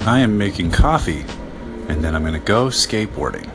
I am making coffee, and then I'm going to go skateboarding.